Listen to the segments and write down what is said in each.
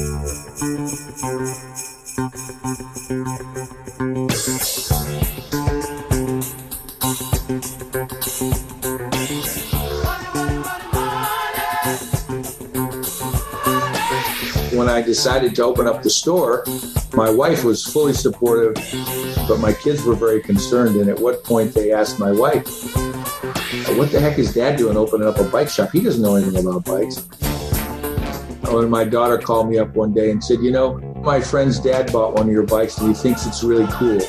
When I decided to open up the store, my wife was fully supportive, but my kids were very concerned. And at what point they asked my wife, What the heck is dad doing opening up a bike shop? He doesn't know anything about bikes. When my daughter called me up one day and said, You know, my friend's dad bought one of your bikes and he thinks it's really cool.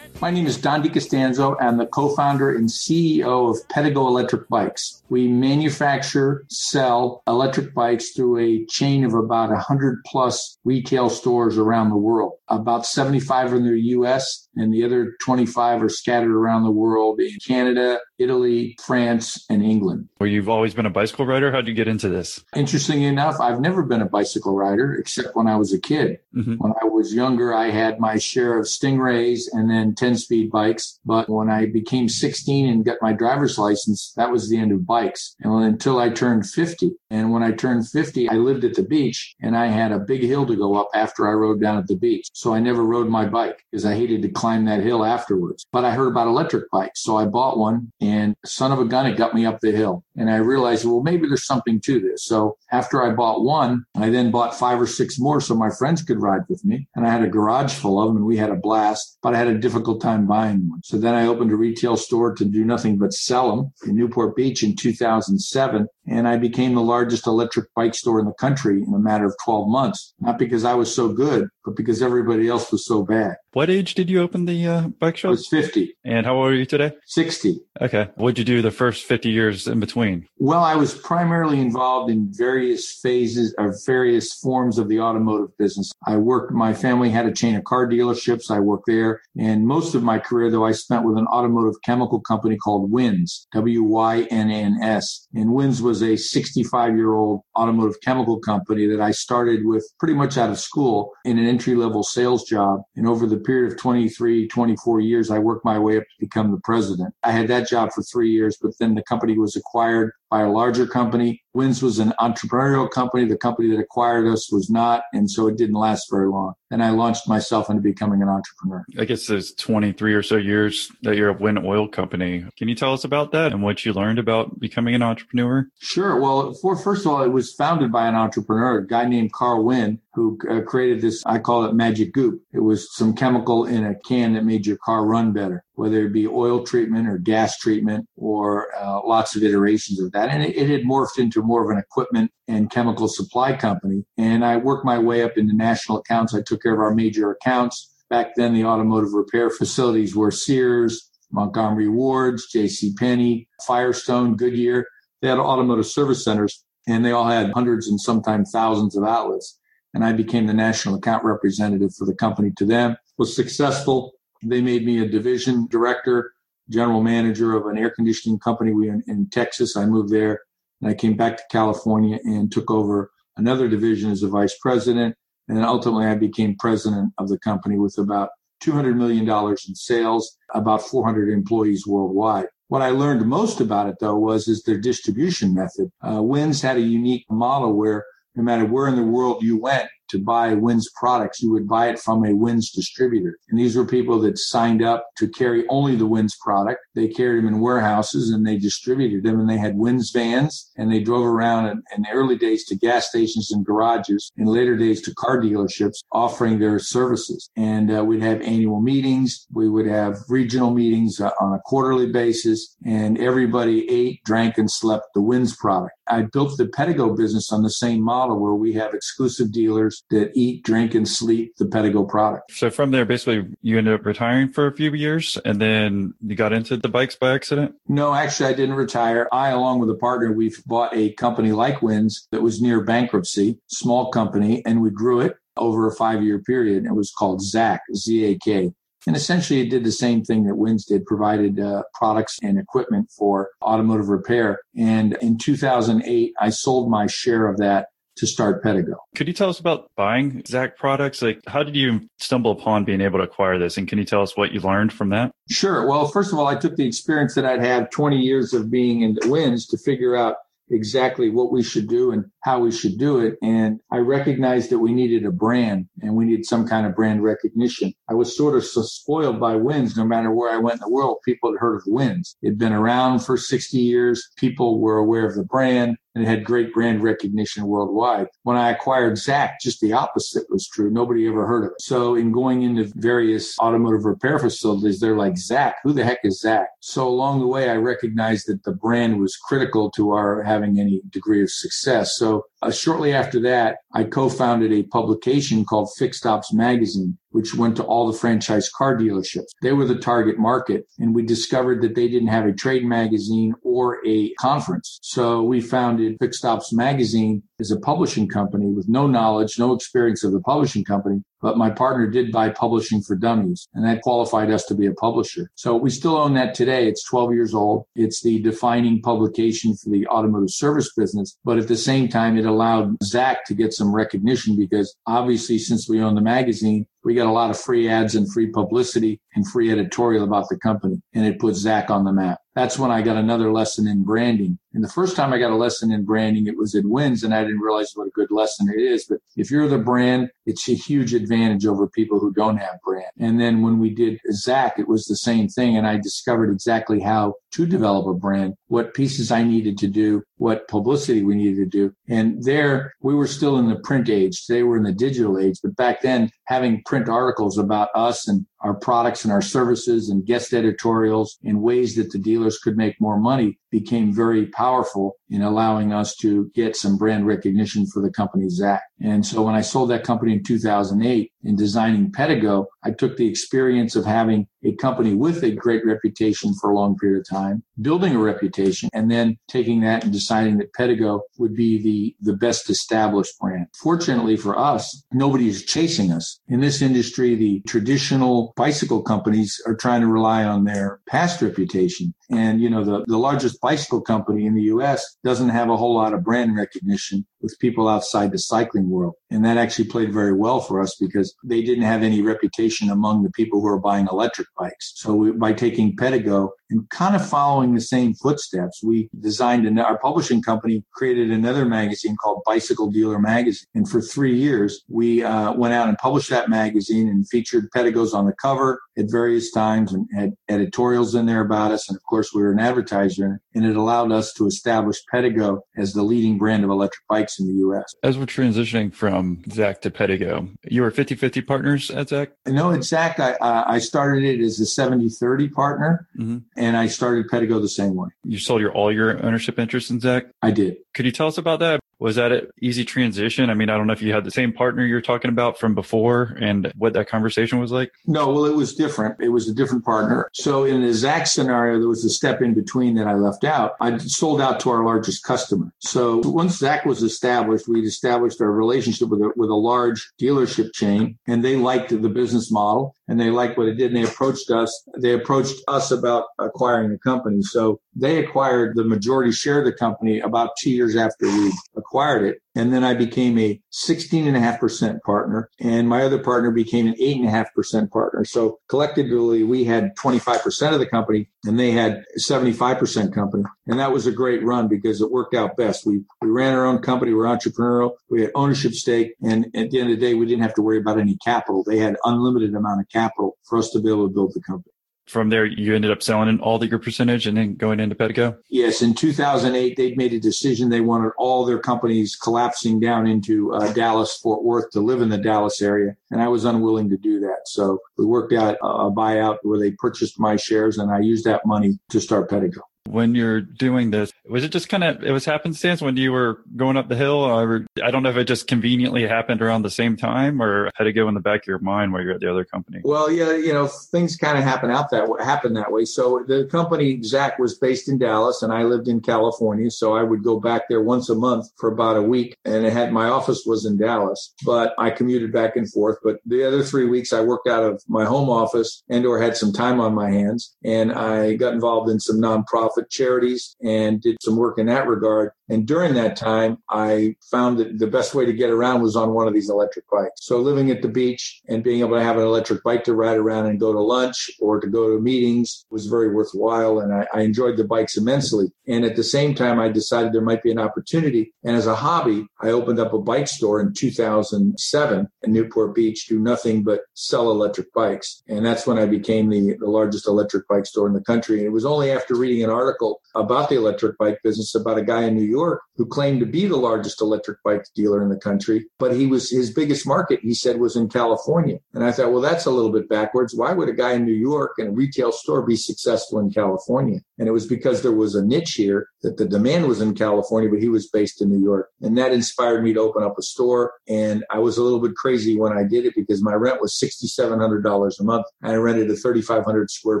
My name is Don DiCostanzo. I'm the co-founder and CEO of Pedego Electric Bikes. We manufacture, sell electric bikes through a chain of about 100 plus retail stores around the world. About 75 in the US and the other 25 are scattered around the world in Canada, Italy, France, and England. Well, you've always been a bicycle rider. How'd you get into this? Interesting enough, I've never been a bicycle rider except when I was a kid. Mm-hmm. When I was younger, I had my share of Stingrays and then 10 speed bikes. But when I became 16 and got my driver's license, that was the end of bikes until I turned 50. And when I turned 50, I lived at the beach and I had a big hill to go up after I rode down at the beach. So I never rode my bike because I hated to climb that hill afterwards. But I heard about electric bikes. So I bought one and son of a gun, it got me up the hill. And I realized, well, maybe there's something to this. So after I bought one, I then bought five or six more so my friends could ride with me. And I had a garage full of them and we had a blast, but I had a difficult time buying one. So then I opened a retail store to do nothing but sell them in Newport Beach in 2007. And I became the largest electric bike store in the country in a matter of 12 months, not because I was so good, but because everybody else was so bad. What age did you open the uh, bike shop? I was 50. And how old are you today? 60. Okay. What'd you do the first 50 years in between? Well, I was primarily involved in various phases or various forms of the automotive business. I worked, my family had a chain of car dealerships. I worked there. And most of my career, though, I spent with an automotive chemical company called Wynn's, W-Y-N-N-S. And Wynn's was a 65 year old automotive chemical company that I started with pretty much out of school in an entry level sales job. And over the period of 23, 24 years, I worked my way up to become the president. I had that job for three years, but then the company was acquired by a larger company. Wynn's was an entrepreneurial company. The company that acquired us was not. And so it didn't last very long. And I launched myself into becoming an entrepreneur. I guess there's 23 or so years that you're a Wynn Oil company. Can you tell us about that and what you learned about becoming an entrepreneur? Sure. Well, for, first of all, it was founded by an entrepreneur, a guy named Carl Wynn, who uh, created this. I call it magic goop. It was some chemical in a can that made your car run better, whether it be oil treatment or gas treatment or uh, lots of iterations of that. And it, it had morphed into more of an equipment and chemical supply company. And I worked my way up into national accounts. I took care of our major accounts. Back then, the automotive repair facilities were Sears, Montgomery Wards, J.C. Penney, Firestone, Goodyear. They had automotive service centers and they all had hundreds and sometimes thousands of outlets. And I became the national account representative for the company to them. Was successful. They made me a division director, general manager of an air conditioning company We in, in Texas. I moved there and I came back to California and took over another division as a vice president. And ultimately I became president of the company with about $200 million in sales, about 400 employees worldwide. What I learned most about it though was is their distribution method. Uh, Wynn's had a unique model where no matter where in the world you went, to buy Wynn's products, you would buy it from a Wynn's distributor. And these were people that signed up to carry only the Wynn's product. They carried them in warehouses and they distributed them and they had Wynn's vans and they drove around in, in the early days to gas stations and garages, in later days to car dealerships offering their services. And uh, we'd have annual meetings. We would have regional meetings uh, on a quarterly basis and everybody ate, drank and slept the Wynn's product. I built the Pedego business on the same model where we have exclusive dealers that eat, drink, and sleep the Pedego product. So from there, basically, you ended up retiring for a few years, and then you got into the bikes by accident. No, actually, I didn't retire. I, along with a partner, we've bought a company like Wynn's that was near bankruptcy, small company, and we grew it over a five-year period. It was called ZAK, Z-A-K. And essentially, it did the same thing that Wynn's did, provided uh, products and equipment for automotive repair. And in 2008, I sold my share of that to start Pedego. Could you tell us about buying ZAK products? Like, how did you stumble upon being able to acquire this? And can you tell us what you learned from that? Sure. Well, first of all, I took the experience that I'd had 20 years of being in the winds to figure out exactly what we should do and how we should do it. And I recognized that we needed a brand and we needed some kind of brand recognition. I was sort of so spoiled by Wynn's. No matter where I went in the world, people had heard of Wynn's. It'd been around for 60 years. People were aware of the brand and it had great brand recognition worldwide. When I acquired ZAK, just the opposite was true. Nobody ever heard of it. So in going into various automotive repair facilities, they're like, ZAK, who the heck is ZAK? So along the way, I recognized that the brand was critical to our having any degree of success. So so uh, shortly after that, I co-founded a publication called Fixed Ops Magazine, which went to all the franchise car dealerships. They were the target market, and we discovered that they didn't have a trade magazine or a conference. So we founded Fixed Ops Magazine as a publishing company with no knowledge, no experience of the publishing company, but my partner did buy publishing for dummies and that qualified us to be a publisher. So we still own that today. It's 12 years old. It's the defining publication for the automotive service business. But at the same time, it allowed ZAK to get some recognition because obviously since we own the magazine, we got a lot of free ads and free publicity and free editorial about the company and it put ZAK on the map. That's when I got another lesson in branding. And the first time I got a lesson in branding, it was at Wynn's and I didn't realize what a good lesson it is. But if you're the brand, it's a huge advantage over people who don't have brand. And then when we did ZAK, it was the same thing. And I discovered exactly how to develop a brand, what pieces I needed to do, what publicity we needed to do. And there we were still in the print age. Today we're in the digital age. But back then having print articles about us and our products and our services and guest editorials in ways that the dealers could make more money became very powerful in allowing us to get some brand recognition for the company ZAK. And so when I sold that company in 2008 in designing Pedego, I took the experience of having a company with a great reputation for a long period of time, building a reputation, and then taking that and deciding that Pedego would be the, the best established brand. Fortunately for us, nobody is chasing us. In this industry, the traditional bicycle companies are trying to rely on their past reputation. And, you know, the, the largest bicycle company in the US doesn't have a whole lot of brand recognition with people outside the cycling world. And that actually played very well for us because they didn't have any reputation among the people who are buying electric bikes. So we, by taking Pedego and kind of following the same footsteps, we designed an, our publishing company created another magazine called Bicycle Dealer Magazine. And for three years, we uh, went out and published that magazine and featured Pedegos on the cover at various times and had editorials in there about us. And of course, we were an advertiser and it allowed us to establish Pedego as the leading brand of electric bikes in the U.S. As we're transitioning from ZAK to Pedego, you were 50-50 partners at ZAK? No, at ZAK, I, uh, I started it as a 70-30 partner mm-hmm. and I started Pedego the same way. You sold your all your ownership interest in ZAK? I did. Could you tell us about that? Was that an easy transition? I mean, I don't know if you had the same partner you're talking about from before and what that conversation was like. No, well, it was different. It was a different partner. So in the ZAK scenario, there was a step in between that I left out. I sold out to our largest customer. So once ZAK was established, we established our relationship with a, with a large dealership chain and they liked the business model and they liked what it did. And they approached us. They approached us about acquiring the company. So they acquired the majority share of the company about two years after we acquired it. And then I became a 16.5% partner and my other partner became an 8.5% partner. So collectively, we had 25% of the company and they had 75% company. And that was a great run because it worked out best. We, we ran our own company. We we're entrepreneurial. We had ownership stake. And at the end of the day, we didn't have to worry about any capital. They had unlimited amount of capital for us to be able to build the company from there, you ended up selling in all the your percentage and then going into Pedego? Yes. In 2008, they'd made a decision. They wanted all their companies collapsing down into uh, Dallas, Fort Worth to live in the Dallas area. And I was unwilling to do that. So we worked out a buyout where they purchased my shares and I used that money to start Pedego when you're doing this was it just kind of it was happenstance when you were going up the hill? Or i don't know if it just conveniently happened around the same time or had to go in the back of your mind while you're at the other company? Well yeah you know things kind of happen out that happen that way. So the company ZAK was based in dallas and i lived in california so i would go back there once a month for about a week and it had my office was in dallas but i commuted back and forth. But the other three weeks i worked out of my home office and or had some time on my hands and i got involved in some nonprofit nonprofit charities and did some work in that regard. And during that time, I found that the best way to get around was on one of these electric bikes. So living at the beach and being able to have an electric bike to ride around and go to lunch or to go to meetings was very worthwhile. And I, I enjoyed the bikes immensely. And at the same time, I decided there might be an opportunity. And as a hobby, I opened up a bike store in 2007 in Newport Beach, do nothing but sell electric bikes. And that's when I became the, the largest electric bike store in the country. And it was only after reading an article about the electric bike business about a guy in New York who claimed to be the largest electric bike dealer in the country, but he was his biggest market, he said, was in California. And I thought, well, that's a little bit backwards. Why would a guy in New York and a retail store be successful in California? And it was because there was a niche here that the demand was in California, but he was based in New York. And that inspired me to open up a store. And I was a little bit crazy when I did it because my rent was $6,700 a month. And I rented a 3,500 square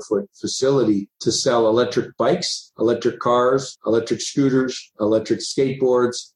foot facility to sell electric bikes, electric cars, electric scooters, electric skateboards,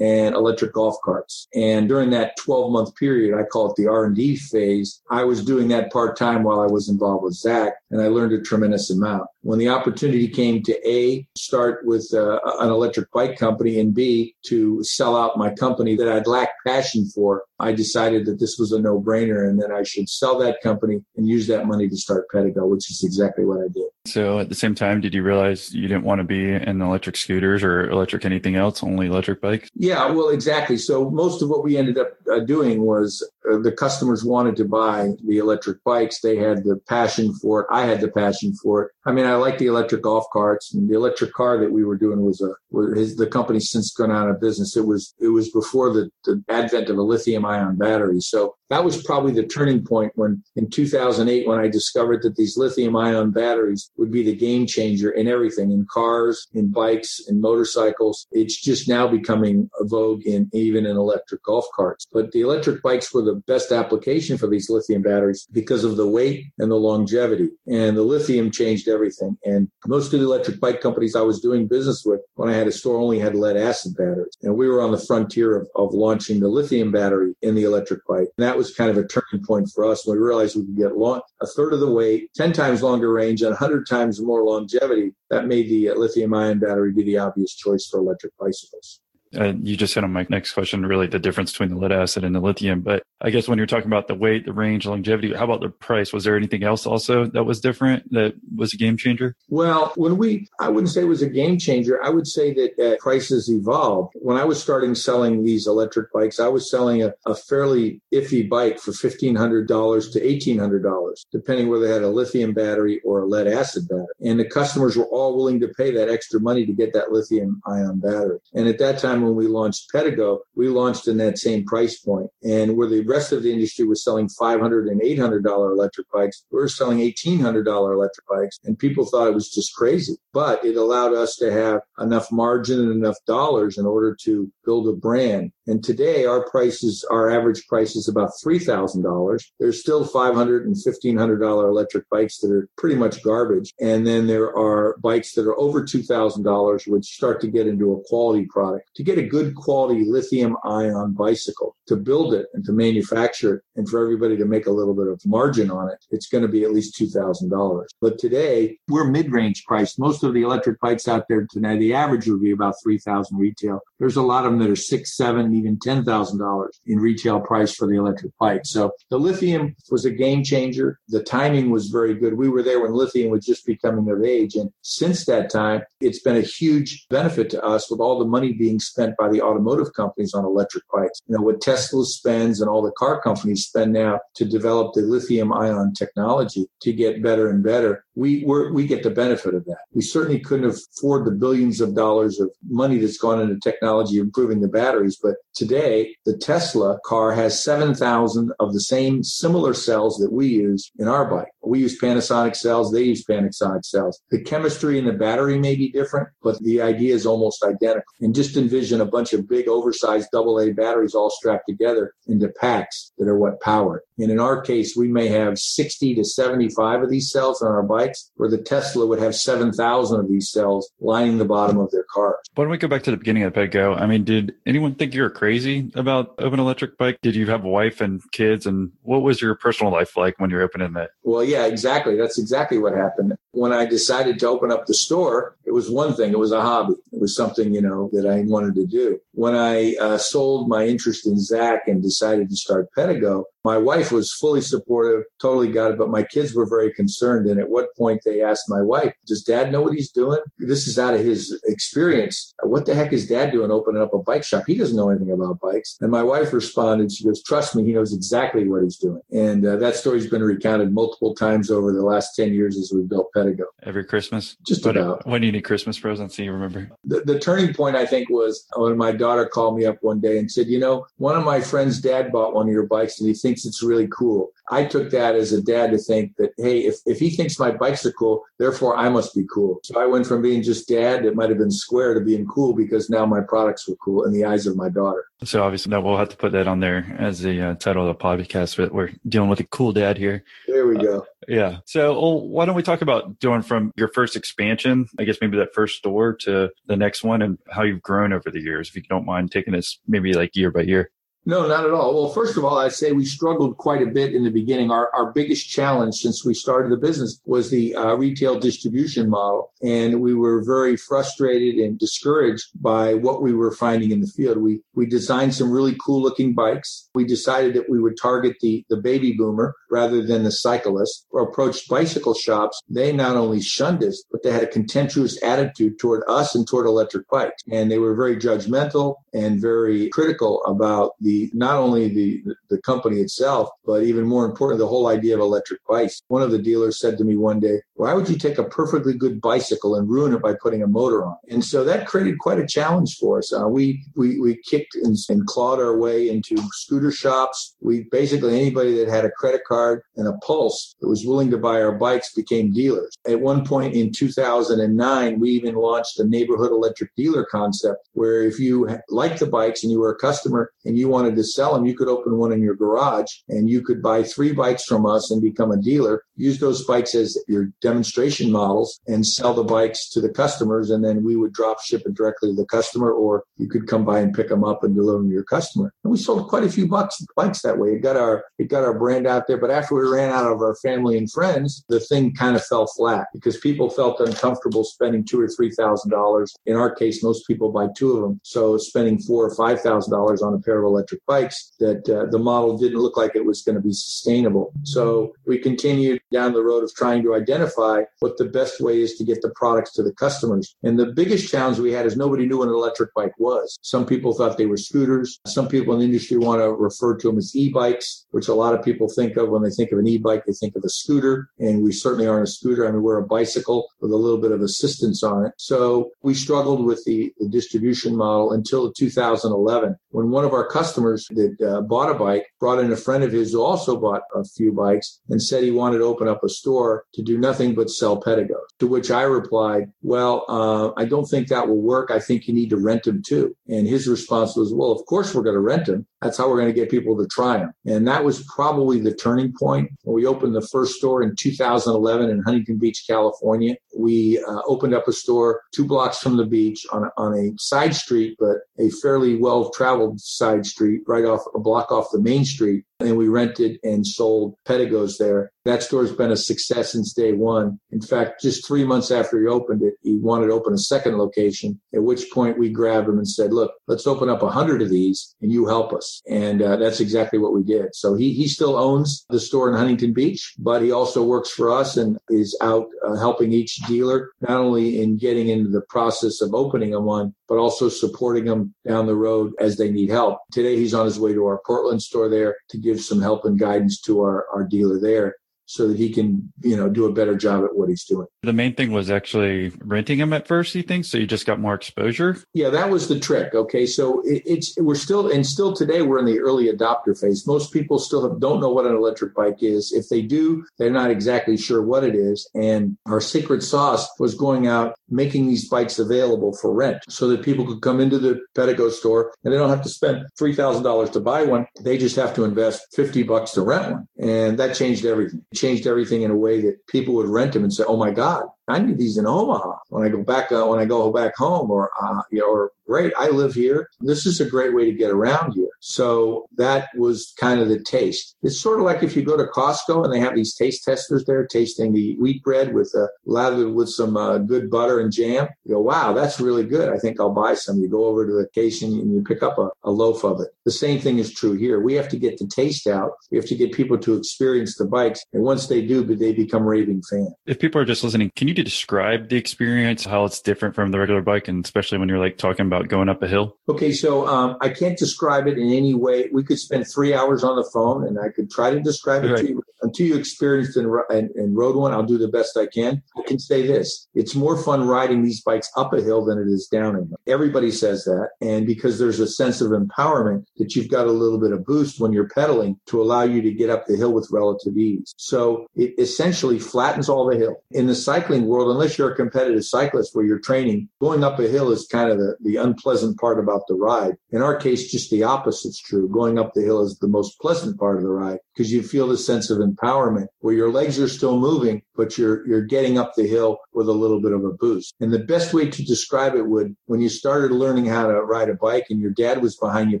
and electric golf carts. And during that 12 month period, I call it the R&D phase, I was doing that part time while I was involved with ZAK and I learned a tremendous amount. When the opportunity came to A, start with uh, an electric bike company and B, to sell out my company that I'd lacked passion for, I decided that this was a no brainer and that I should sell that company and use that money to start Pedego, which is exactly what I did. So at the same time, did you realize you didn't want to be in electric scooters or electric anything else, only electric bikes? Yeah, well, exactly. So most of what we ended up uh, doing was uh, the customers wanted to buy the electric bikes. They had the passion for it. I had the passion for it. I mean, I like the electric golf carts and the electric car that we were doing was a, was his, the company's since gone out of business. It was, it was before the, the advent of a lithium ion battery. So that was probably the turning point when in 2008, when I discovered that these lithium ion batteries would be the game changer in everything, in cars, in bikes, in motorcycles. It's just now becoming a vogue in even in electric golf carts. But the electric bikes were the best application for these lithium batteries because of the weight and the longevity. And the lithium changed everything. And most of the electric bike companies I was doing business with when I had a store only had lead acid batteries. And we were on the frontier of, of launching the lithium battery in the electric bike. And that was kind of a turning point for us we realized we could get long, a third of the weight, 10 times longer range, and 100 times more longevity. That made the uh, lithium ion battery be the obvious choice for electric bicycles. Uh, you just hit on my next question, really the difference between the lead acid and the lithium. But I guess when you're talking about the weight, the range, longevity, how about the price? Was there anything else also that was different that was a game changer? Well, when we, I wouldn't say it was a game changer. I would say that uh, prices evolved. When I was starting selling these electric bikes, I was selling a, a fairly iffy bike for $1,500 to $1,800, depending whether they had a lithium battery or a lead acid battery. And the customers were all willing to pay that extra money to get that lithium ion battery. And at that time, time when we launched Pedego, we launched in that same price point. And where the rest of the industry was selling $500 and $800 electric bikes, we were selling $1,800 electric bikes. And people thought it was just crazy. But it allowed us to have enough margin and enough dollars in order to build a brand. And today our prices, our average price is about $3,000. There's still $500 and $1,500 electric bikes that are pretty much garbage. And then there are bikes that are over $2,000, which start to get into a quality product. To get a good quality lithium ion bicycle, to build it and to manufacture it and for everybody to make a little bit of margin on it, it's going to be at least $2,000. But today we're mid-range priced. Most of the electric bikes out there today, the average would be about 3000 retail. There's a lot of that are six, seven, even $10,000 in retail price for the electric bike. So the lithium was a game changer. The timing was very good. We were there when lithium was just becoming of age. And since that time, it's been a huge benefit to us with all the money being spent by the automotive companies on electric bikes. You know, what Tesla spends and all the car companies spend now to develop the lithium ion technology to get better and better. We we get the benefit of that. We certainly couldn't afford the billions of dollars of money that's gone into technology improving the batteries, but today the Tesla car has 7,000 of the same similar cells that we use in our bike. We use Panasonic cells, they use Panasonic cells. The chemistry in the battery may be different, but the idea is almost identical. And just envision a bunch of big oversized AA batteries all strapped together into packs that are what power. And in our case, we may have 60 to 75 of these cells on our bikes, where the Tesla would have 7,000 of these cells lining the bottom of their car. Why don't we go back to the beginning of Pedego, I mean, did anyone think you were crazy about open electric bike? Did you have a wife and kids? And what was your personal life like when you were opening that? Well, yeah, exactly. That's exactly what happened. When I decided to open up the store, it was one thing. It was a hobby. It was something, you know, that I wanted to do. When I uh, sold my interest in ZAK and decided to start Pedego, my wife was fully supportive, totally got it, but my kids were very concerned. And at what point they asked my wife, Does dad know what he's doing? This is out of his experience. What the heck is dad doing opening up a bike shop? He doesn't know anything about bikes. And my wife responded, She goes, Trust me, he knows exactly what he's doing. And uh, that story's been recounted multiple times over the last 10 years as we've built Pedego. Every Christmas? Just what, about. When do you need Christmas presents? Do you remember? The, the turning point, I think, was when my daughter called me up one day and said, You know, one of my friends' dad bought one of your bikes and he thinks thinks it's really cool. I took that as a dad to think that, hey, if, if he thinks my bikes are cool, therefore I must be cool. So I went from being just dad that might have been square to being cool because now my products were cool in the eyes of my daughter. So obviously, now we'll have to put that on there as the uh, title of the podcast. But we're dealing with a cool dad here. There we go. Uh, yeah. So well, why don't we talk about doing from your first expansion, I guess maybe that first store to the next one, and how you've grown over the years. If you don't mind taking us maybe like year by year. No, not at all. Well, first of all, I'd say we struggled quite a bit in the beginning. Our, our biggest challenge since we started the business was the uh, retail distribution model. And we were very frustrated and discouraged by what we were finding in the field. We, we designed some really cool looking bikes. We decided that we would target the, the baby boomer rather than the cyclist or approached bicycle shops. They not only shunned us, but they had a contemptuous attitude toward us and toward electric bikes. And they were very judgmental and very critical about the the not only the the company itself, but even more important, the whole idea of electric bikes. One of the dealers said to me one day, "Why would you take a perfectly good bicycle and ruin it by putting a motor on?" And so that created quite a challenge for us. Uh, we we we kicked and, and clawed our way into scooter shops. We basically anybody that had a credit card and a pulse that was willing to buy our bikes became dealers. At one point in 2009, we even launched a neighborhood electric dealer concept where if you liked the bikes and you were a customer and you wanted to sell them, you could open one in your garage and you could buy three bikes from us and become a dealer. Use those bikes as your demonstration models and sell the bikes to the customers. And then we would drop ship it directly to the customer, or you could come by and pick them up and deliver them to your customer. And we sold quite a few bucks, bikes that way. It got our it got our brand out there. But after we ran out of our family and friends, the thing kind of fell flat because people felt uncomfortable spending two or three thousand dollars. In our case, most people buy two of them, so spending four or five thousand dollars on a pair of electric bikes that uh, the model didn't look like it was going to be sustainable. So we continued down the road of trying to identify what the best way is to get the products to the customers. And the biggest challenge we had is nobody knew what an electric bike was. Some people thought they were scooters. Some people in the industry want to refer to them as e-bikes, which a lot of people think of when they think of an e-bike, they think of a scooter. And we certainly aren't a scooter. I mean, we're a bicycle with a little bit of assistance on it. So we struggled with the, the distribution model until 2011 when one of our customers that uh, bought a bike brought in a friend of his who also bought a few bikes and said he wanted to open up a store to do nothing but sell Pedegos. To which I replied, well, uh, I don't think that will work. I think you need to rent them too. And his response was, well, of course we're going to rent them. That's how we're going to get people to try them. And that was probably the turning point we opened the first store in 2011 in Huntington Beach, California. We uh, opened up a store two blocks from the beach on a, on a side street, but a fairly well traveled side street right off a block off the main street and we rented and sold Pedegos there. That store's been a success since day one. In fact, just three months after he opened it, he wanted to open a second location, at which point we grabbed him and said, look, let's open up a hundred of these and you help us. And uh, that's exactly what we did. So he, he still owns the store in Huntington Beach, but he also works for us and is out uh, helping each dealer, not only in getting into the process of opening a one, but also supporting them down the road as they need help. Today, he's on his way to our Portland store there to give some help and guidance to our, our dealer there so that he can, you know, do a better job at what he's doing. The main thing was actually renting him at first, you think? So you just got more exposure? Yeah, that was the trick. Okay. So it, it's, we're still, and still today we're in the early adopter phase. Most people still have, don't know what an electric bike is. If they do, they're not exactly sure what it is. And our secret sauce was going out making these bikes available for rent so that people could come into the Pedego store and they don't have to spend $3,000 to buy one. They just have to invest 50 bucks to rent one. And that changed everything. It changed everything in a way that people would rent them and say, oh my God, I need these in Omaha when I go back uh, when I go back home, or uh, you know, or great, I live here. This is a great way to get around here. So that was kind of the taste. It's sort of like if you go to Costco and they have these taste testers there, tasting the wheat bread with uh, lathered with some uh, good butter and jam. You go, wow, that's really good. I think I'll buy some. You go over to the occasion and you pick up a, a loaf of it. The same thing is true here. We have to get the taste out. We have to get people to experience the bikes, and once they do, they become raving fans. If people are just listening, can you describe the experience, how it's different from the regular bike, and especially when you're like talking about going up a hill? Okay, so um, I can't describe it in any way. We could spend three hours on the phone, and I could try to describe it right. to you. Until you experienced and, and, and rode one, I'll do the best I can. I can say this: it's more fun riding these bikes up a hill than it is down a hill. Everybody says that, and because there's a sense of empowerment that you've got a little bit of boost when you're pedaling to allow you to get up the hill with relative ease. So it essentially flattens all the hill. In the cycling world, unless you're a competitive cyclist where you're training, going up a hill is kind of the, the unpleasant part about the ride. In our case, just the opposite's true. Going up the hill is the most pleasant part of the ride because you feel the sense of empowerment where your legs are still moving, but you're, you're getting up the hill with a little bit of a boost. And the best way to describe it would, when you started learning how to ride a bike and your dad was behind you,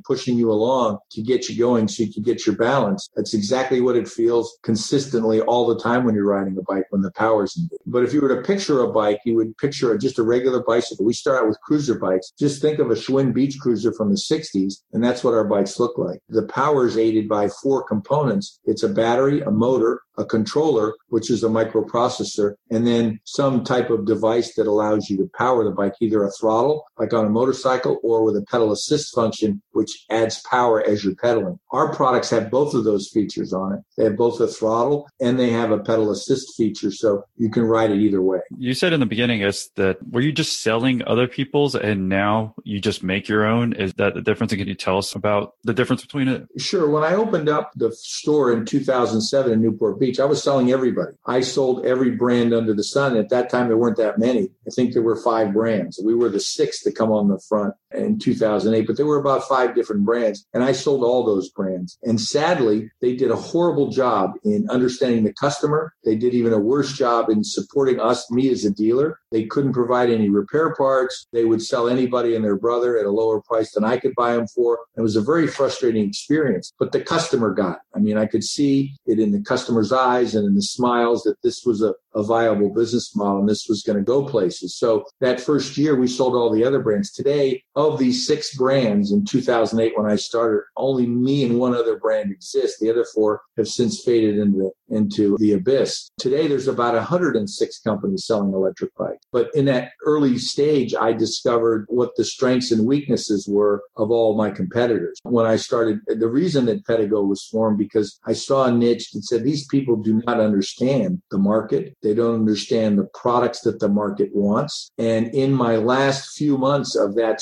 pushing you along to get you going so you could get your balance. That's exactly what it feels consistently all the time when you're riding a bike when the power's in. But if you were to picture a bike, you would picture just a regular bicycle. We start out with cruiser bikes. Just think of a Schwinn beach cruiser from the 60s, and that's what our bikes look like. The power is aided by four components. It's a battery, a motor, a controller, which is a microprocessor, and then some type of device that allows you to power the bike, either a throttle, like on a motorcycle, or with a pedal assist function, which adds power as you're pedaling. Our products have both of those features on it. They have both a throttle and they have a pedal assist feature, so you can ride it either way. You said in the beginning is that were you just selling other people's and now you just make your own? Is that the difference? And can you tell us about the difference between it? Sure. When I opened up the store in 2007 in Newport Beach, I was selling everybody. I sold every brand under the sun. At that time, there weren't that many. I think there were five brands. We were the sixth to come on the front in 2008, but there were about five different brands and I sold all those brands. And sadly, they did a horrible job in understanding the customer. They did even a worse job in supporting us, me as a dealer. They couldn't provide any repair parts. They would sell anybody and their brother at a lower price than I could buy them for. It was a very frustrating experience, but the customer got. It. I mean, I could see it in the customer's eyes and in the smiles that this was a, a viable business model and this was going to go places. So that first year, we sold all the other brands. Today, of these six brands in 2008 when I started, only me and one other brand exist. The other four have since faded into into the abyss. Today, there's about 106 companies selling electric bikes. But in that early stage, I discovered what the strengths and weaknesses were of all my competitors. When I started, the reason that Pedego was formed because I saw a niche that said these people do not understand the market. They don't understand the products that the market wants. And in my last few months of that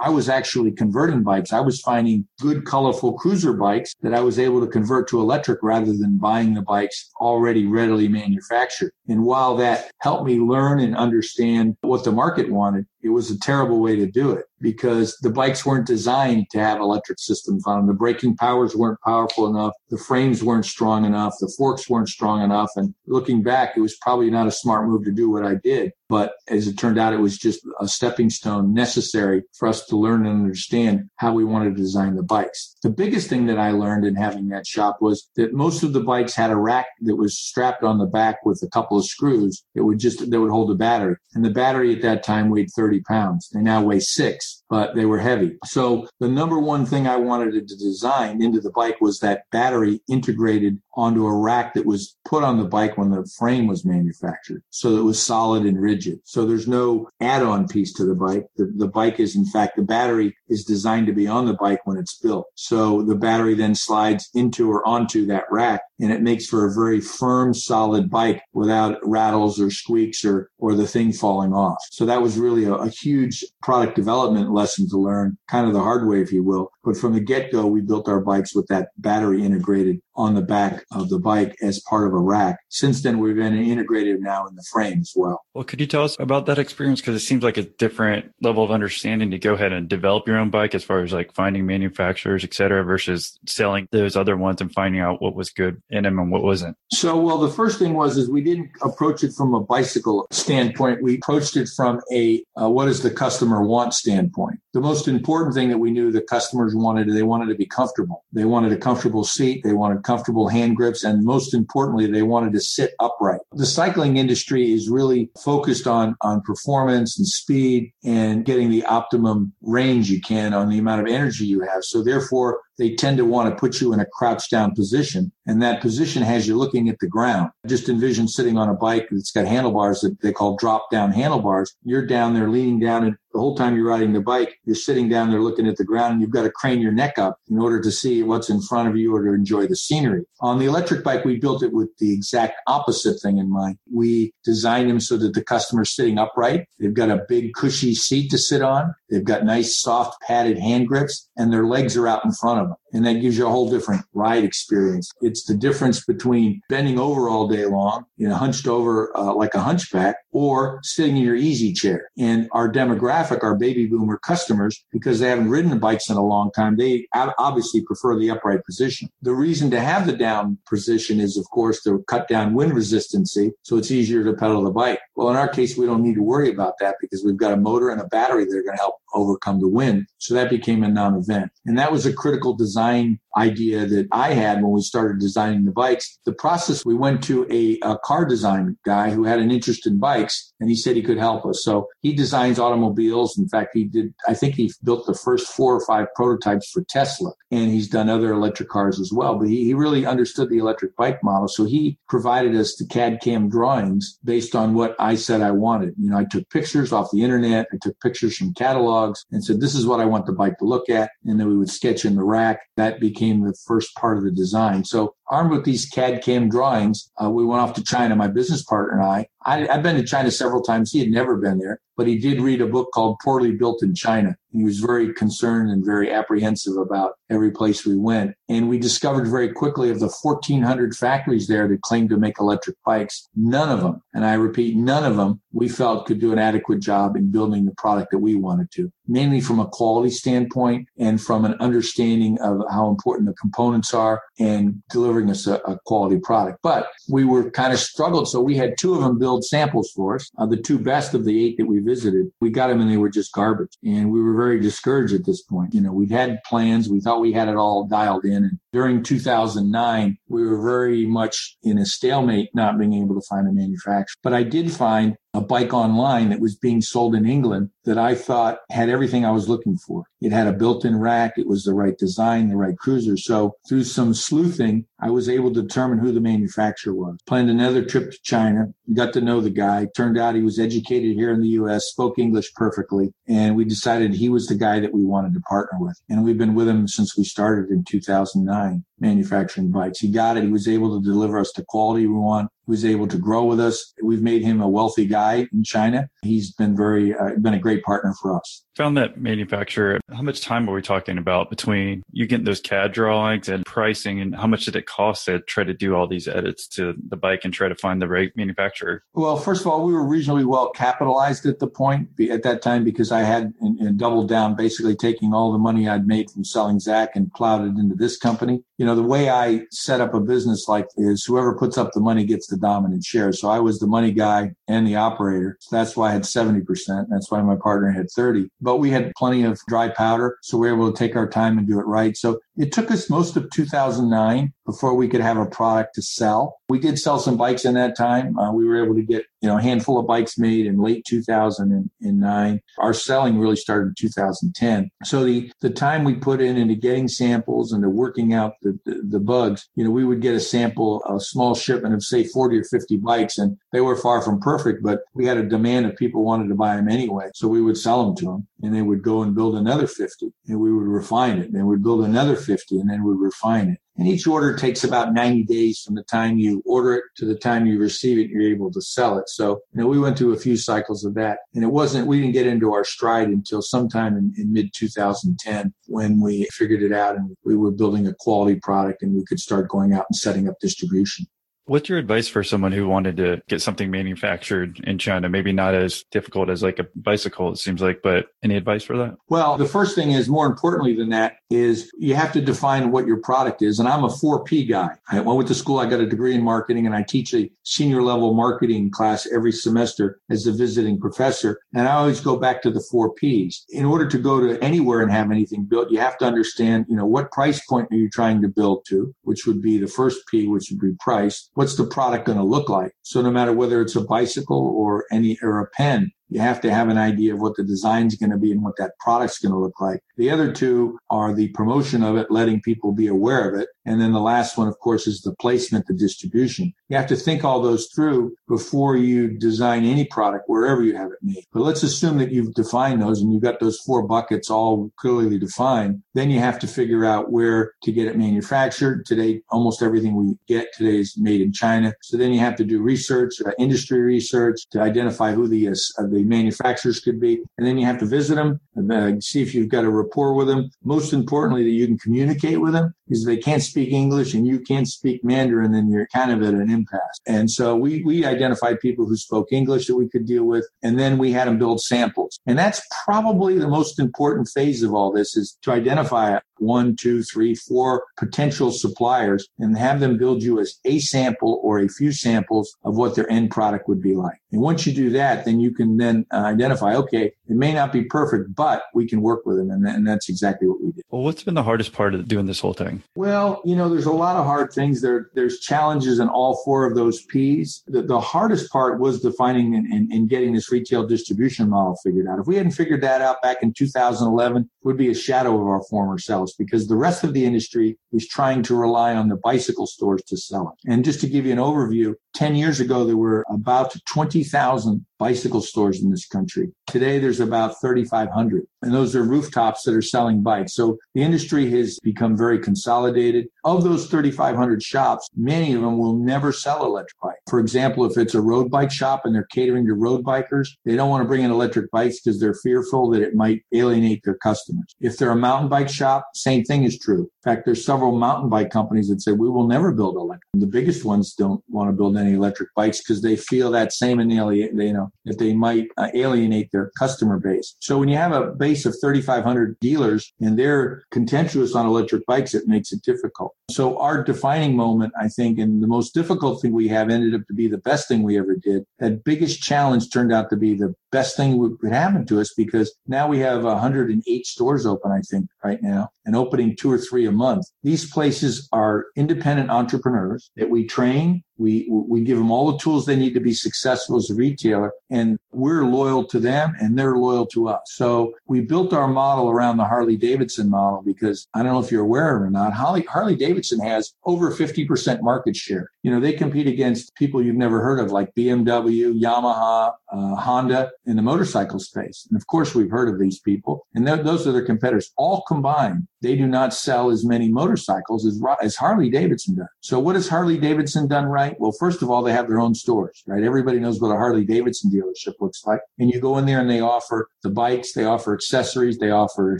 I was actually converting bikes. I was finding good, colorful cruiser bikes that I was able to convert to electric rather than buying the bikes already readily manufactured. And while that helped me learn and understand what the market wanted, it was a terrible way to do it because the bikes weren't designed to have electric systems on them. The braking powers weren't powerful enough. The frames weren't strong enough. The forks weren't strong enough. And looking back, it was probably not a smart move to do what I did. But as it turned out, it was just a stepping stone necessary for us to learn and understand how we wanted to design the bikes. The biggest thing that I learned in having that shop was that most of the bikes had a rack that was strapped on the back with a couple of screws that would just, that would hold the battery. And the battery at that time weighed 30 pounds. They now weigh six but they were heavy. So the number one thing I wanted to design into the bike was that battery integrated onto a rack that was put on the bike when the frame was manufactured. So it was solid and rigid. So there's no add-on piece to the bike. The, the bike is, in fact, the battery is designed to be on the bike when it's built. So the battery then slides into or onto that rack and it makes for a very firm, solid bike without rattles or squeaks or, or the thing falling off. So that was really a, a huge product development lesson to learn, kind of the hard way, if you will. But from the get go, we built our bikes with that battery integrated on the back of the bike as part of a rack. Since then, we've been integrated now in the frame as well. Well, could you tell us about that experience? Because it seems like a different level of understanding to go ahead and develop your own bike as far as like finding manufacturers, et cetera, versus selling those other ones and finding out what was good in them and what wasn't. So, well, the first thing was is we didn't approach it from a bicycle standpoint. We approached it from a uh, what does the customer want standpoint. The most important thing that we knew the customers wanted, they wanted to be comfortable. They wanted a comfortable seat. They wanted comfortable hand grips. And most importantly, they wanted to sit upright. The cycling industry is really focused on, on performance and speed and getting the optimum range you can on the amount of energy you have. So therefore, they tend to want to put you in a crouched down position. And that position has you looking at the ground. Just envision sitting on a bike that's got handlebars that they call drop down handlebars. You're down there leaning down and the whole time you're riding the bike, you're sitting down there looking at the ground and you've got to crane your neck up in order to see what's in front of you or to enjoy the scenery. On the electric bike, we built it with the exact opposite thing in mind. We designed them so that the customer's sitting upright. They've got a big cushy seat to sit on. They've got nice soft padded hand grips and their legs are out in front of them. And that gives you a whole different ride experience. It's the difference between bending over all day long, you know, hunched over uh, like a hunchback or sitting in your easy chair. And our demographic, our baby boomer customers, because they haven't ridden the bikes in a long time, they obviously prefer the upright position. The reason to have the down position is, of course, to cut down wind resistancy. So it's easier to pedal the bike. Well, in our case, we don't need to worry about that because we've got a motor and a battery that are going to help overcome the wind. So that became a non-event. And that was a critical design design idea that I had when we started designing the bikes. The process, we went to a, a, car design guy who had an interest in bikes and he said he could help us. So he designs automobiles. In fact, he did, I think he built the first four or five prototypes for Tesla and he's done other electric cars as well. But he, he really understood the electric bike model. So he provided us the CAD CAM drawings based on what I said I wanted. You know, I took pictures off the internet. I took pictures from catalogs and said, this is what I want the bike to look at. And then we would sketch in the rack. That became the first part of the design. So armed with these CAD CAM drawings, uh, we went off to China, my business partner and I. I. I've been to China several times. He had never been there, but he did read a book called Poorly Built in China. He was very concerned and very apprehensive about every place we went. And we discovered very quickly of the 1,400 factories there that claimed to make electric bikes, none of them, and I repeat, none of them we felt could do an adequate job in building the product that we wanted to, mainly from a quality standpoint and from an understanding of how important the components are and delivering us a, a quality product. But we were kind of struggled. So we had two of them build samples for us, uh, the two best of the eight that we visited. We got them and they were just garbage. And we were very discouraged at this point. You know, we'd had plans. We thought we had it all dialed in. And during 2009, we were very much in a stalemate, not being able to find a manufacturer. But I did find a bike online that was being sold in England that I thought had everything I was looking for. It had a built-in rack. It was the right design, the right cruiser. So through some sleuthing, I was able to determine who the manufacturer was. Planned another trip to China, got to know the guy. Turned out he was educated here in the U.S., spoke English perfectly. And we decided he was the guy that we wanted to partner with. And we've been with him since we started in 2009 manufacturing bikes. He got it. He was able to deliver us the quality we want. He was able to grow with us. We've made him a wealthy guy in China. He's been very, uh, been a great partner for us found that manufacturer, how much time are we talking about between you getting those CAD drawings and pricing and how much did it cost to try to do all these edits to the bike and try to find the right manufacturer? Well, first of all, we were reasonably well capitalized at the point at that time because I had and, and doubled down, basically taking all the money I'd made from selling ZAK and plowed it into this company. You know, the way I set up a business like is whoever puts up the money gets the dominant share. So I was the money guy and the operator. So that's why I had 70%. That's why my partner had 30 but we had plenty of dry powder. So we were able to take our time and do it right. So it took us most of 2009 before we could have a product to sell. We did sell some bikes in that time. Uh, we were able to get, you know, a handful of bikes made in late 2009. Our selling really started in 2010. So the, the time we put in into getting samples and to working out the, the, the bugs, you know, we would get a sample, a small shipment of say 40 or 50 bikes and they were far from perfect, but we had a demand of people wanted to buy them anyway. So we would sell them to them and they would go and build another 50 and we would refine it and we'd build another 50 and then we refine it. And each order takes about 90 days from the time you order it to the time you receive it, you're able to sell it. So, you know, we went through a few cycles of that. And it wasn't, we didn't get into our stride until sometime in, in mid 2010 when we figured it out and we were building a quality product and we could start going out and setting up distribution. What's your advice for someone who wanted to get something manufactured in China? Maybe not as difficult as like a bicycle, it seems like, but any advice for that? Well, the first thing is more importantly than that is you have to define what your product is. And I'm a 4P guy. I went to school, I got a degree in marketing, and I teach a senior level marketing class every semester as a visiting professor. And I always go back to the four Ps. In order to go to anywhere and have anything built, you have to understand, you know, what price point are you trying to build to, which would be the first P, which would be price what's the product going to look like? So no matter whether it's a bicycle or any or a pen, you have to have an idea of what the design is going to be and what that product's going to look like. The other two are the promotion of it, letting people be aware of it. And then the last one, of course, is the placement, the distribution. You have to think all those through before you design any product wherever you have it made. But let's assume that you've defined those and you've got those four buckets all clearly defined. Then you have to figure out where to get it manufactured. Today, almost everything we get today is made in China. So then you have to do research, uh, industry research to identify who the, uh, the manufacturers could be. And then you have to visit them and uh, see if you've got a rapport with them. Most importantly, that you can communicate with them because they can't speak English and you can't speak Mandarin, then you're kind of at an impasse. And so we, we identified people who spoke English that we could deal with. And then we had them build samples. And that's probably the most important phase of all this is to identify one, two, three, four potential suppliers and have them build you as a sample or a few samples of what their end product would be like. And once you do that, then you can then uh, identify, okay, it may not be perfect, but we can work with them. And, and that's exactly what we did. Well, what's been the hardest part of doing this whole thing? Well, you know, there's a lot of hard things there. There's challenges in all four of those P's. The, the hardest part was defining and, and, and getting this retail distribution model figured out. If we hadn't figured that out back in 2011, it would be a shadow of our former selves because the rest of the industry was trying to rely on the bicycle stores to sell it. And just to give you an overview, 10 years ago, there were about 20,000 bicycle stores in this country. Today, there's about 3,500, and those are rooftops that are selling bikes. So the industry has become very consolidated. Of those 3,500 shops, many of them will never sell electric bikes. For example, if it's a road bike shop and they're catering to road bikers, they don't want to bring in electric bikes because they're fearful that it might alienate their customers. If they're a mountain bike shop, same thing is true. In fact, there's several mountain bike companies that say we will never build electric. The biggest ones don't want to build any electric bikes because they feel that same alienate, you know, that they might uh, alienate their customer base. So when you have a base of 3,500 dealers and they're contentious on electric bikes, it makes it difficult. So our defining moment, I think, and the most difficult thing we have ended up to be the best thing we ever did. That biggest challenge turned out to be the best thing that could happen to us because now we have 108 stores open, I think, right now, and opening two or three a month. These places are independent entrepreneurs that we train we, we give them all the tools they need to be successful as a retailer and we're loyal to them and they're loyal to us. So we built our model around the Harley Davidson model because I don't know if you're aware or not. Harley, Harley Davidson has over 50% market share. You know, they compete against people you've never heard of like BMW, Yamaha, uh, Honda in the motorcycle space. And of course, we've heard of these people and those are their competitors. All combined, they do not sell as many motorcycles as, as Harley Davidson does. So what has Harley Davidson done right? Well, first of all, they have their own stores, right? Everybody knows what a Harley Davidson dealership looks like. And you go in there and they offer the bikes, they offer accessories, they offer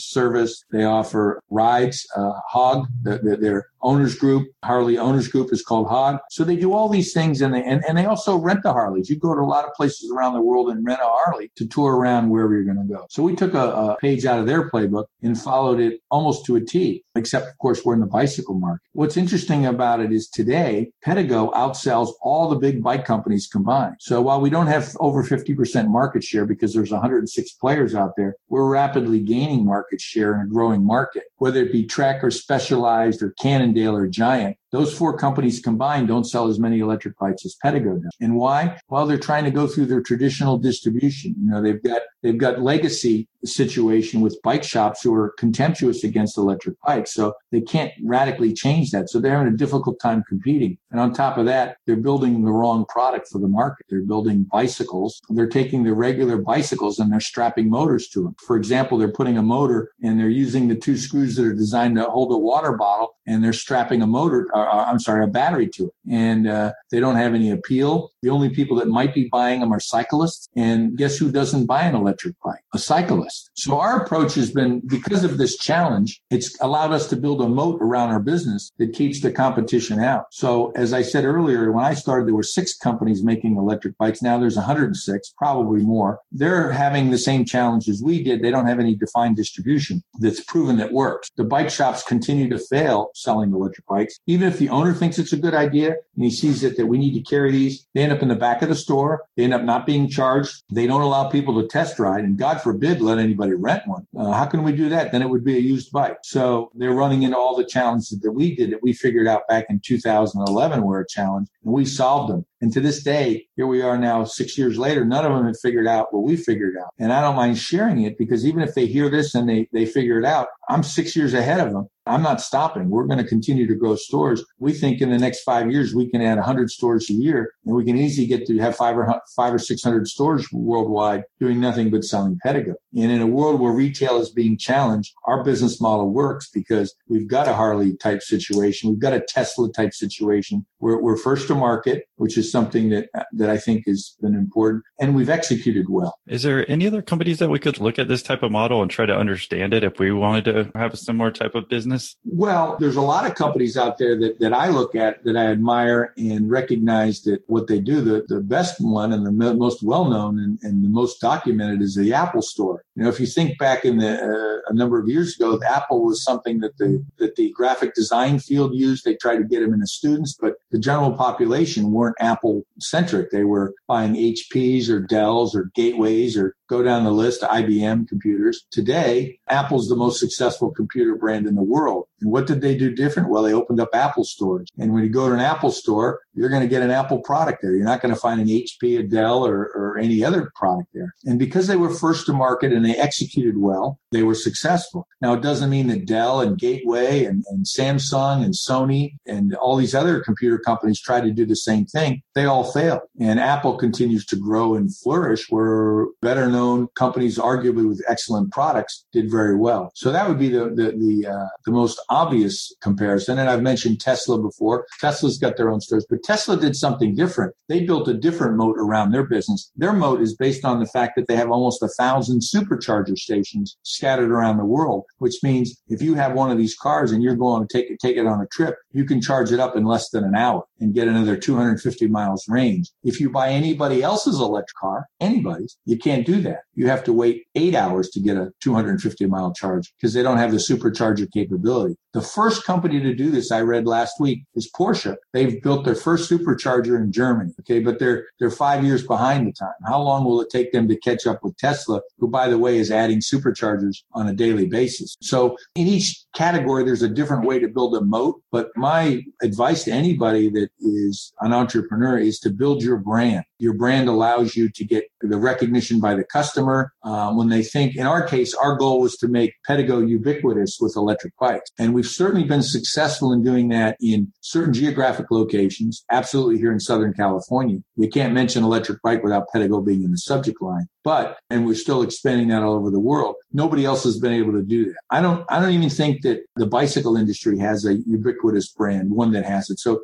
service, they offer rides, uh, Hog, the, the, their owners group, Harley owners group is called Hog. So they do all these things and they, and, and they also rent the Harleys. You go to a lot of places around the world and rent a Harley to tour around wherever you're going to go. So we took a, a page out of their playbook and followed it almost to a T, except of course we're in the bicycle market. What's interesting about it is today, Pedego outsells all the big bike companies combined. So while we don't have over 50% market share because there's 106 players out there, we're rapidly gaining market share in a growing market, whether it be Trek or Specialized or Cannondale or Giant Those four companies combined don't sell as many electric bikes as Pedego does. And why? Well, they're trying to go through their traditional distribution. You know, they've got they've got legacy situation with bike shops who are contemptuous against electric bikes. So they can't radically change that. So they're having a difficult time competing. And on top of that, they're building the wrong product for the market. They're building bicycles. They're taking the regular bicycles and they're strapping motors to them. For example, they're putting a motor and they're using the two screws that are designed to hold a water bottle and they're strapping a motor, uh, uh I'm sorry, a battery to it. And uh, they don't have any appeal. The only people that might be buying them are cyclists. And guess who doesn't buy an electric bike? A cyclist. So our approach has been because of this challenge, it's allowed us to build a moat around our business that keeps the competition out. So as I said earlier, when I started, there were six companies making electric bikes. Now there's 106, probably more. They're having the same challenge as we did. They don't have any defined distribution that's proven that works. The bike shops continue to fail selling electric bikes. Even if the owner thinks it's a good idea and he sees it that we need to carry these, they end up in the back of the store. They end up not being charged. They don't allow people to test ride and God forbid let anybody rent one. Uh, how can we do that? Then it would be a used bike. So they're running into all the challenges that we did that we figured out back in 2011 were a challenge and we solved them. And to this day, here we are now six years later, none of them have figured out what we figured out. And I don't mind sharing it because even if they hear this and they, they figure it out, I'm six years ahead of them. I'm not stopping. We're going to continue to grow stores. We think in the next five years, we can add 100 stores a year and we can easily get to have five or five or 600 stores worldwide doing nothing but selling Pedego. And in a world where retail is being challenged, our business model works because we've got a Harley type situation. We've got a Tesla type situation. We're, we're first to market, which is something that, that I think has been important and we've executed well. Is there any other companies that we could look at this type of model and try to understand it if we wanted to have a similar type of business? Well, there's a lot of companies out there that, that I look at that I admire and recognize that what they do, the, the best one and the most well known and, and the most documented is the Apple Store. You know, if you think back in the uh, a number of years ago, Apple was something that the that the graphic design field used. They tried to get them into students, but the general population weren't Apple centric. They were buying HPs or Dells or Gateways or go down the list, IBM computers. Today, Apple's the most successful computer brand in the world. And what did they do different? Well, they opened up Apple stores. And when you go to an Apple store, you're going to get an Apple product there. You're not going to find an HP, a Dell, or, or any other product there. And because they were first to market and they executed well, they were successful. Now, it doesn't mean that Dell and Gateway and, and Samsung and Sony and all these other computer companies tried to do the same thing. They all failed. And Apple continues to grow and flourish We're better known companies, arguably with excellent products, did very well. So that would be the, the, the, uh, the most obvious comparison. And I've mentioned Tesla before. Tesla's got their own stores, but Tesla did something different. They built a different moat around their business. Their moat is based on the fact that they have almost a thousand supercharger stations scattered around the world, which means if you have one of these cars and you're going to take it, take it on a trip, you can charge it up in less than an hour and get another 250 miles range. If you buy anybody else's electric car, anybody's, you can't do that. You have to wait eight hours to get a 250 mile charge because they don't have the supercharger capability. The first company to do this I read last week is Porsche. They've built their first supercharger in Germany. Okay. But they're, they're five years behind the time. How long will it take them to catch up with Tesla, who by the way is adding superchargers on a daily basis? So in each category, there's a different way to build a moat. But my advice to anybody that is an entrepreneur is to build your brand. Your brand allows you to get the recognition by the customer um, when they think. In our case, our goal was to make Pedego ubiquitous with electric bikes, and we've certainly been successful in doing that in certain geographic locations. Absolutely, here in Southern California, you can't mention electric bike without Pedego being in the subject line. But and we're still expanding that all over the world. Nobody else has been able to do that. I don't. I don't even think that the bicycle industry has a ubiquitous brand, one that has it. So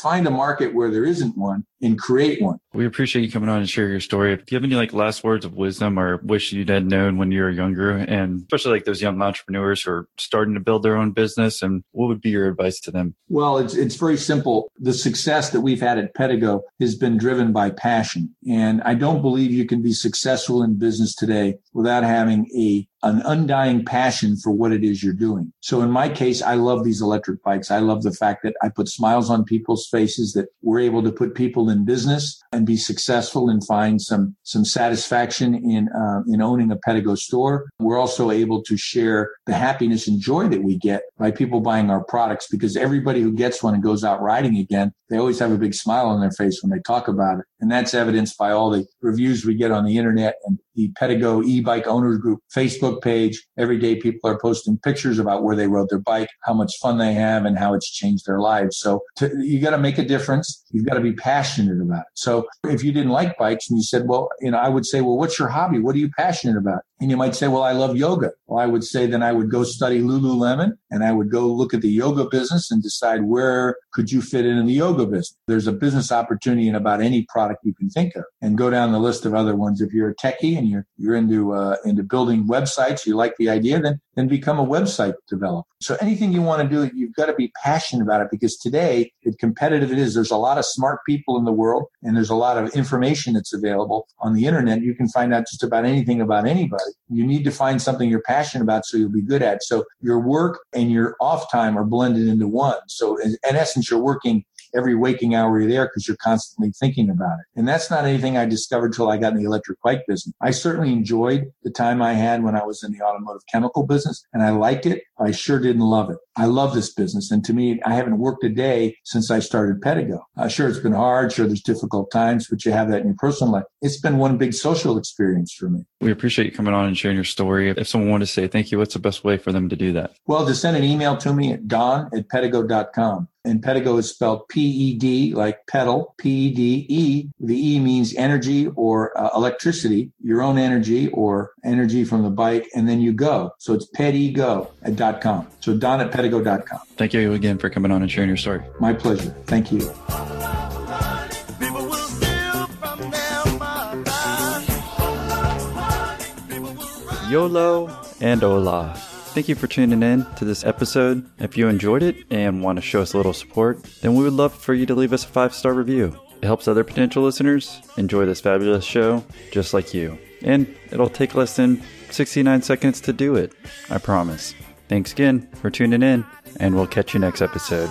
find a market where there isn't one and create one. We appreciate you coming on and share your story. Do you have any like last words of wisdom or wish you'd had known when you were younger? And especially like those young entrepreneurs who are starting to build their own business and what would be your advice to them? Well, it's, it's very simple. The success that we've had at Pedego has been driven by passion. And I don't believe you can be successful in business today without having a an undying passion for what it is you're doing. So in my case, I love these electric bikes. I love the fact that I put smiles on people's faces, that we're able to put people in business and be successful and find some, some satisfaction in, uh, in owning a Pedego store. We're also able to share the happiness and joy that we get by people buying our products because everybody who gets one and goes out riding again, they always have a big smile on their face when they talk about it. And that's evidenced by all the reviews we get on the internet and the Pedego e-bike owners group Facebook page. Every day people are posting pictures about where they rode their bike, how much fun they have and how it's changed their lives. So to, you got to make a difference. You've got to be passionate about it. So if you didn't like bikes and you said, well, you know, I would say, well, what's your hobby? What are you passionate about? And you might say, well, I love yoga. Well, I would say then I would go study Lululemon and I would go look at the yoga business and decide where could you fit in in the yoga business. There's a business opportunity in about any product you can think of and go down the list of other ones. If you're a techie and you're, you're into, uh, into building websites, you like the idea, then, then become a website developer. So anything you want to do, you've got to be passionate about it because today, it competitive it is, there's a lot of smart people in the world and there's a lot of information that's available on the internet. You can find out just about anything about anybody. You need to find something you're passionate about so you'll be good at. So your work and your off time are blended into one. So in essence, you're working every waking hour you're there because you're constantly thinking about it. And that's not anything I discovered till I got in the electric bike business. I certainly enjoyed the time I had when I was in the automotive chemical business and I liked it. I sure didn't love it. I love this business. And to me, I haven't worked a day since I started Pedego. Uh, sure, it's been hard. Sure, there's difficult times, but you have that in your personal life. It's been one big social experience for me. We appreciate you coming on and sharing your story. If someone wanted to say thank you, what's the best way for them to do that? Well, to send an email to me at don at pedego.com. And Pedego is spelled P-E-D, like pedal, P-E-D-E. The E means energy or uh, electricity, your own energy or energy from the bike, and then you go. So it's pedego at .com. So don at pedego.com. Thank you again for coming on and sharing your story. My pleasure. Thank you. YOLO and Hola. Thank you for tuning in to this episode. If you enjoyed it and want to show us a little support, then we would love for you to leave us a five star review. It helps other potential listeners enjoy this fabulous show just like you. And it'll take less than 69 seconds to do it. I promise. Thanks again for tuning in, and we'll catch you next episode.